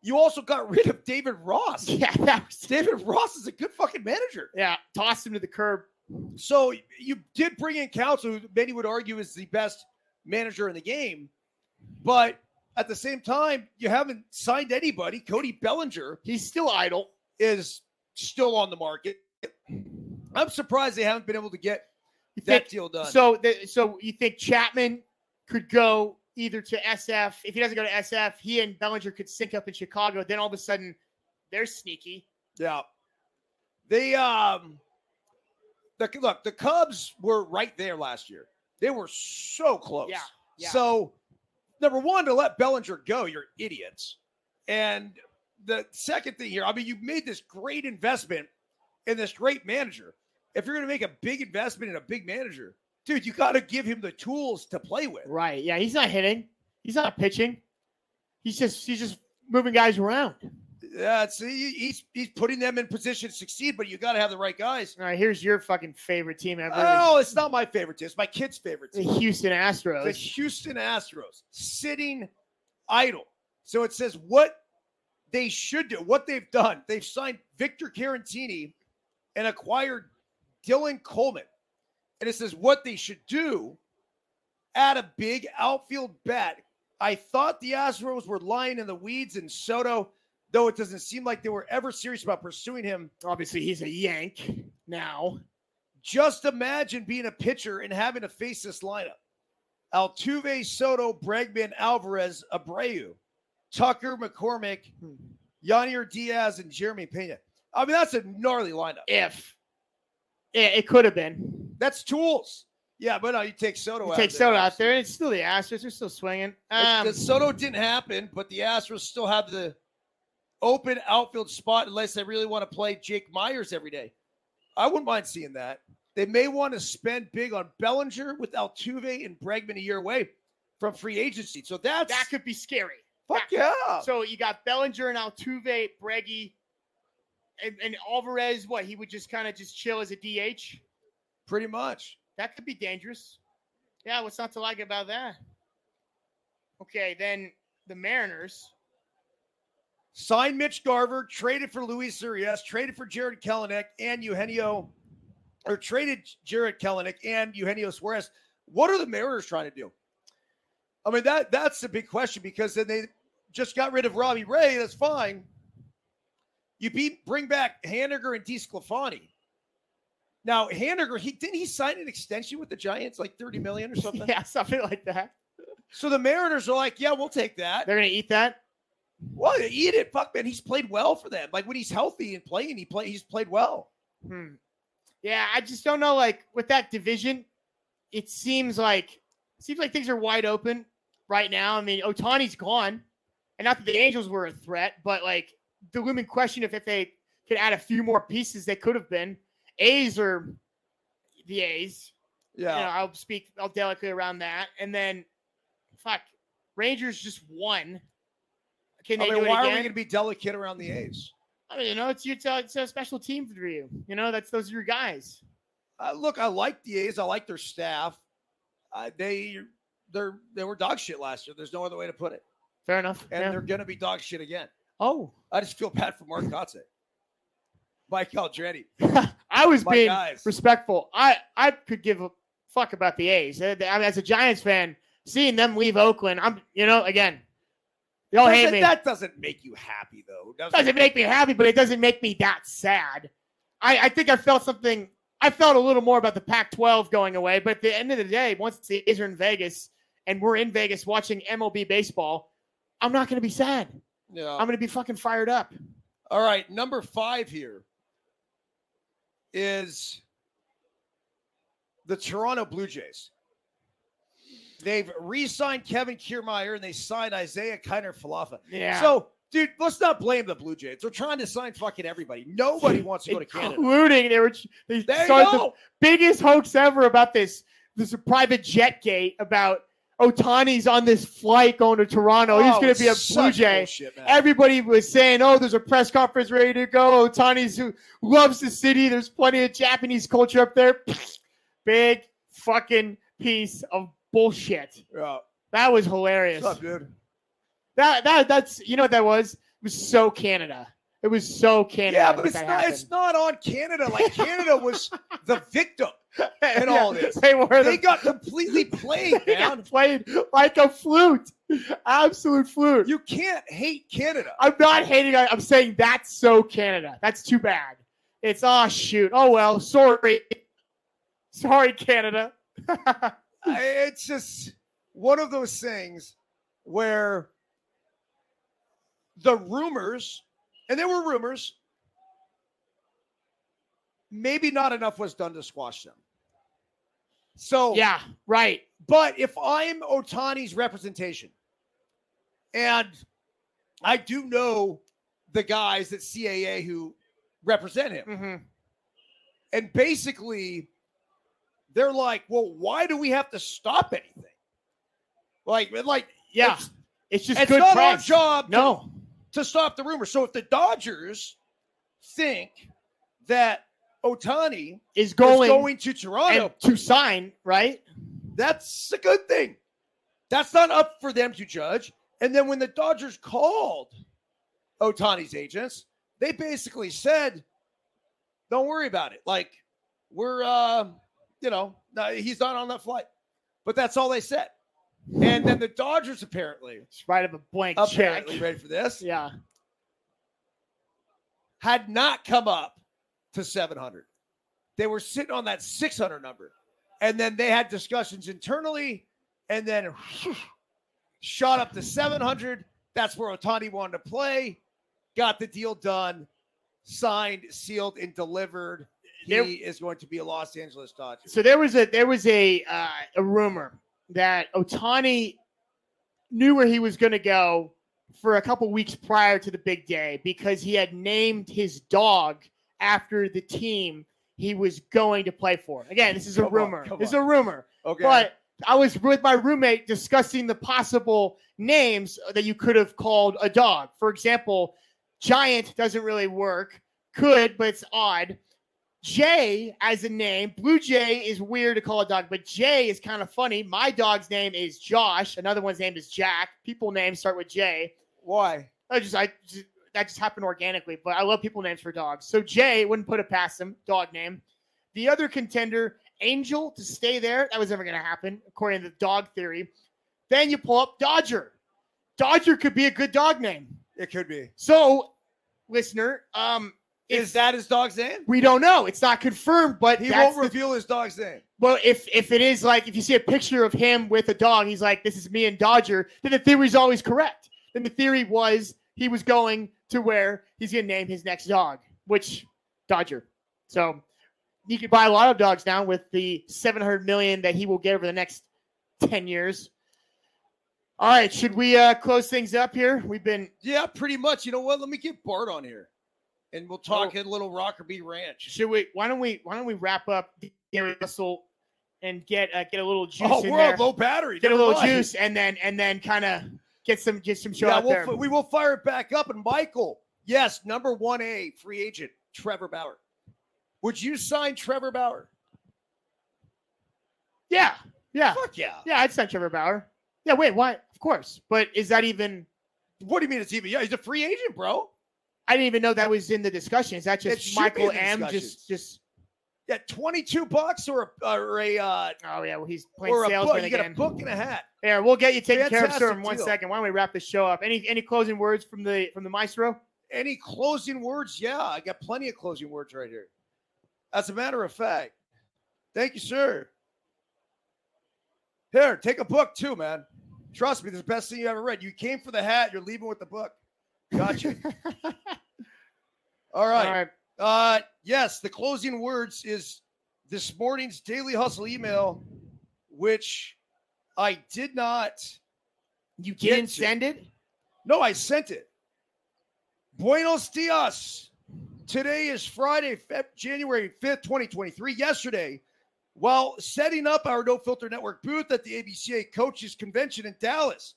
you also got [LAUGHS] rid of David Ross. [LAUGHS] Yeah, that was, [LAUGHS] David Ross is a good fucking manager. yeah. Tossed him to the curb. So you did bring in Counsell, who many would argue is the best manager in the game, but at the same time, you haven't signed anybody. Cody Bellinger He's still idle. is still on the market. I'm surprised they haven't been able to get You that think, deal done. so the, so you think Chapman could go either to SF? If he doesn't go to SF, he and Bellinger could sync up in Chicago. Then all of a sudden, they're sneaky. Yeah. The um the look, the Cubs were right there last year. They were so close. Yeah, yeah. So number one, to let Bellinger go, you're idiots. And the second thing here, I mean, you made this great investment in this great manager. If you're gonna make a big investment in a big manager, dude, you gotta give him the tools to play with. Right. Yeah. He's not hitting. He's not pitching. He's just he's just moving guys around. Yeah, he- he's he's putting them in position to succeed, but you got to have the right guys. All right. Here's your fucking favorite team ever. Oh, it's not my favorite team. It's my kid's favorite team. the Houston Houston The Houston Astros sitting idle. So it says what they should do, what they've done. They've signed Victor Caratini and acquired Dylan Coleman. And it says what they should do add a big outfield bat. I thought the Astros were lying in the weeds in Soto, though it doesn't seem like they were ever serious about pursuing him. Obviously, he's a Yank now. Just imagine being a pitcher and having to face this lineup. Altuve, Soto, Bregman, Alvarez, Abreu, Tucker, McCormick, Hmm. Yainer Diaz, and Jeremy Pena. I mean, that's a gnarly lineup. If yeah, it could have been. That's tools. Yeah, but no, you take Soto You out. take there, Soto out there, and it's still the Astros. They're still swinging. Um, the Soto didn't happen, but the Astros still have the open outfield spot unless they really want to play Jake Meyers every day. I wouldn't mind seeing that. They may want to spend big on Bellinger with Altuve and Bregman a year away from free agency. So that's that could be scary. fuck that- yeah. So you got Bellinger and Altuve, Breggy, and, and Alvarez. What he would just kind of just chill as a DH. Pretty much. That could be dangerous. Yeah, what's not to like about that? Okay, then the Mariners. Signed Mitch Garver, traded for Luis Urias, traded for Jarred Kelenic and Eugenio, or traded Jarred Kelenic and Eugenio Suarez. What are the Mariners trying to do? I mean, that that's the big question because then they just got rid of Robbie Ray. That's fine. You beat, bring back Haniger and DeSclafani. Now, Haniger, he didn't he sign an extension with the Giants, like 30 million or something? [LAUGHS] Yeah, something like that. So the Mariners are like, yeah, we'll take that. They're gonna eat that. Well, eat it. Fuck, man. He's played well for them. Like when he's healthy and playing, he play. He's played well. Hmm. Yeah, I just don't know. Like with that division, it seems like seems like things are wide open right now. I mean, Ohtani's gone, and not that the Angels were a threat, but like the looming question if if they could add a few more pieces, they could have been. A's or the A's. Yeah. You know, I'll speak. I'll delicately around that, and then fuck, Rangers just won. Can I mean, why are we going to be delicate around the A's? I mean, you know, it's a, it's a special team for you. You know, that's those are your guys. Uh, look, I like the A's. I like their staff. Uh, they they're they were dog shit last year. There's no other way to put it. Fair enough. And yeah. they're gonna be dog shit again. Oh, I just feel bad for Mark Kotsay. Mike Aldrete. [LAUGHS] I was My being guys. respectful. I I could give a fuck about the A's. I mean, as a Giants fan, seeing them leave Oakland, I'm you know again. Y'all hate me. That doesn't make you happy though. doesn't doesn't make me happy, but it doesn't make me that sad. I, I think I felt something. I felt a little more about the Pac-12 going away, but at the end of the day, once the A's are in Vegas and we're in Vegas watching MLB baseball, I'm not going to be sad. Yeah. I'm going to be fucking fired up. All right, number five here is the Toronto Blue Jays. They've re-signed Kevin Kiermaier and they signed Isiah Kiner Falefa. Yeah. So, dude, let's not blame the Blue Jays. They're trying to sign fucking everybody. Nobody wants to go to Canada. including they were they There started the biggest hoax ever about this this private jet gate about Ohtani's on this flight going to Toronto. He's Oh, going to be a Blue Jay. bullshit. Everybody was saying, "Oh, there's a press conference ready to go." Ohtani's who loves the city. There's plenty of Japanese culture up there. [SNIFFS] Big fucking piece of bullshit. Yeah. That was hilarious. What's up, dude? That that that's you know what that was. It was so Canada. It was so Canada. Yeah, but it's not. happened. It's not on Canada. Like Canada was [LAUGHS] the victim in all this. They were They the, got completely played, [LAUGHS] they man. got played like a flute, absolute flute. You can't hate Canada. I'm not hating. I- I'm saying that's so Canada. That's too bad. It's oh shoot. Oh well. Sorry. Sorry, Canada. [LAUGHS] It's just one of those things where the rumors, and there were rumors, maybe not enough was done to squash them. So, yeah. Right. but if I'm Ohtani's representation, and I do know the guys at CAA who represent him, hmm and basically they're like, well, why do we have to stop anything? Like, like, Yeah. it's, It's just it's good not our press. job to- No. To, stop the rumor. So if the Dodgers think that Ohtani Is is going, going to Toronto, and to sign right. that's a good thing. That's not up for them to judge. And then when the Dodgers called Ohtani's agents, they basically said, "Don't worry about it. Like we're, uh, you know, he's not on that flight." But that's all they said. And then the Dodgers apparently, Just write up a blank apparently, check. ready for this, Yeah. had not come up to 700. They were sitting on that 600 number. And then they had discussions internally and then shot up to 700. That's where Ohtani wanted to play. Got the deal done, signed, sealed, and delivered. He There- is going to be a Los Angeles Dodger. So there was a there was a uh, a rumor that Ohtani knew where he was going to go for a couple weeks prior to the big day because he had named his dog after the team he was going to play for. Again, this is a Come rumor. come This is a rumor. Okay. But I was with my roommate discussing the possible names that you could have called a dog. For example, giant doesn't really work. Could, but it's odd. Jay as a name, Blue Jay is weird to call a dog, but Jay is kind of funny. My dog's name is Josh. Another one's name is Jack. People names start with J. Why? I just I just, that just happened organically, but I love people names for dogs. So Jay wouldn't put it past him, dog name. The other contender, Angel, to stay there. That was never going to happen, according to the dog theory. Then you pull up Dodger. Dodger could be a good dog name. It could be. So, listener, um, Is that his dog's name? we don't know. It's not confirmed, but He won't the- reveal his dog's name. well, if if it is like if you see a picture of him with a dog, he's like, "This is me and Dodger." Then the theory's always correct. Then the theory was he was going to where he's going to name his next dog, which Dodger. So he could buy a lot of dogs now with the seven hundred million that he will get over the next ten years. All right, should we uh, close things up here? We've been Yeah, pretty much. You know what? Let me get Bart on here, and we'll talk Oh. at Little Rockerbie Ranch. should we? Why don't we? Why don't we wrap up Gary Russell and get uh, get a little juice Oh, we're on low battery. get a little mind. juice and then and then kind of get some get some show Yeah, out we'll, there. we will fire it back up. And Michael, Yes, number one A free agent Trevor Bauer. Would you sign Trevor Bauer? Yeah, yeah, Fuck yeah. yeah. I'd sign Trevor Bauer. Yeah, wait, why? Of course, but is that even? What do you mean it's even? Yeah, he's a free agent, bro. I didn't even know that was in the discussion. Is that just Michael M? Just, just. Yeah, twenty-two bucks or a or a uh, Oh yeah, well he's playing or a book. salesman You get a book and a hat. Here, we'll get you taken care of, sir, in Fantastic one deal. second. Why don't we wrap this show up? Any any closing words from the from the maestro? Any closing words? Yeah, I got plenty of closing words right here. As a matter of fact, thank you, sir. Here, take a book too, man. Trust me, this is the best thing you ever read. You came for the hat, you're leaving with the book. Gotcha. [LAUGHS] All right. All right. Uh yes, the closing words is this morning's daily hustle email, which I did not You Get didn't to- send it? no, I sent it. Buenos dias. Today is Friday, Feb- January 5th, 2023. Yesterday, while setting up our No Filter Network booth at the ABCA Coaches Convention in Dallas,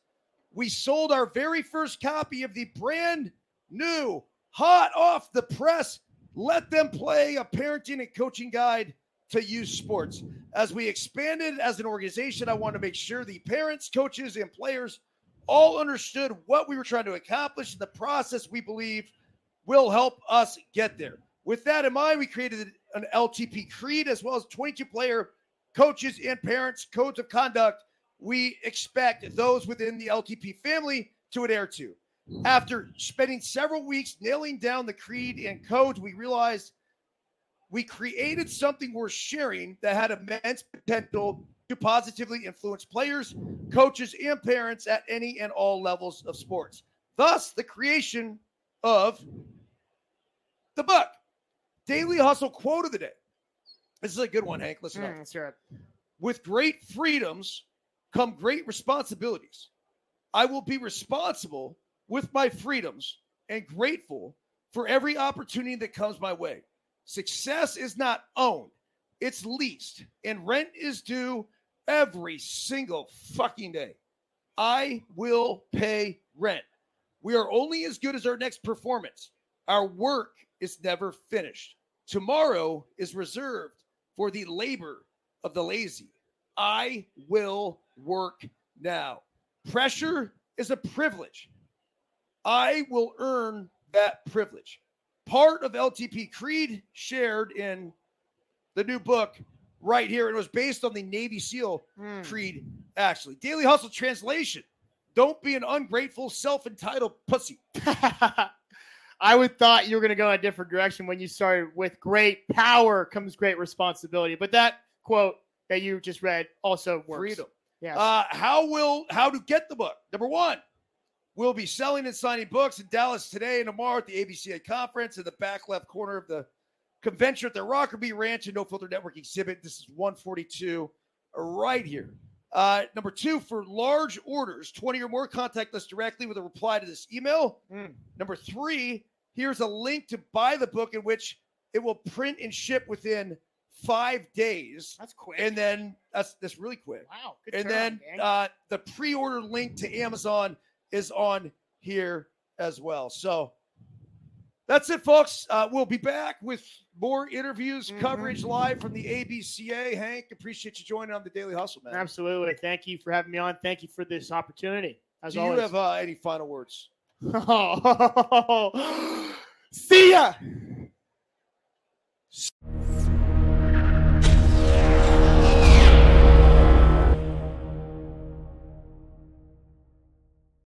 we sold our very first copy of the brand new, hot off the press, Let Them Play, a parenting and coaching guide to youth sports. As we expanded as an organization, I want to make sure the parents, coaches, and players all understood what we were trying to accomplish and the process we believe will help us get there. With that in mind, we created an LTP creed as well as 22 player coaches and parents codes of conduct we expect those within the LTP family to adhere to. After spending several weeks nailing down the creed and codes, we realized we created something worth sharing that had immense potential to positively influence players, coaches, and parents at any and all levels of sports. Thus, the creation of the book, Daily Hustle Quote of the Day. This is a good one, Hank. Listen up. Mm, right. With great freedoms come great responsibilities. I will be responsible with my freedoms and grateful for every opportunity that comes my way. Success is not owned, it's leased, and rent is due every single fucking day. I will pay rent. We are only as good as our next performance. Our work is never finished. Tomorrow is reserved for the labor of the lazy. I will work now. Pressure is a privilege. I will earn that privilege. Part of LTP Creed shared in the new book right here. It was based on the Navy SEAL Mm. Creed, actually. Daily Hustle translation Don't be an ungrateful, self entitled pussy. [LAUGHS] [LAUGHS] I would thought you were going to go in a different direction when you started with great power comes great responsibility. But that quote that you just read also works. Freedom. Yeah. Uh, how will how to get the book? Number one, we'll be selling and signing books in Dallas today and tomorrow at the ABCA conference in the back left corner of the convention at the Rockerbie Ranch and No Filter Network exhibit. This is 142 right here. Uh, number two, for large orders, 20 or more, contact us directly with a reply to this email. Mm. Number three, here's a link to buy the book in which it will print and ship within five days. That's quick. And then that's that's really quick. wow. Good And turnaround, then gang. uh, the pre-order link to Amazon is on here as well. So that's it, folks. Uh, we'll be back with more interviews, Mhm. coverage live from the ABCA. Hank, appreciate you joining on the Daily Hustle, man. Absolutely. Thank you for having me on. Thank you for this opportunity. As Do you have uh, any final words? [LAUGHS] [LAUGHS] See ya.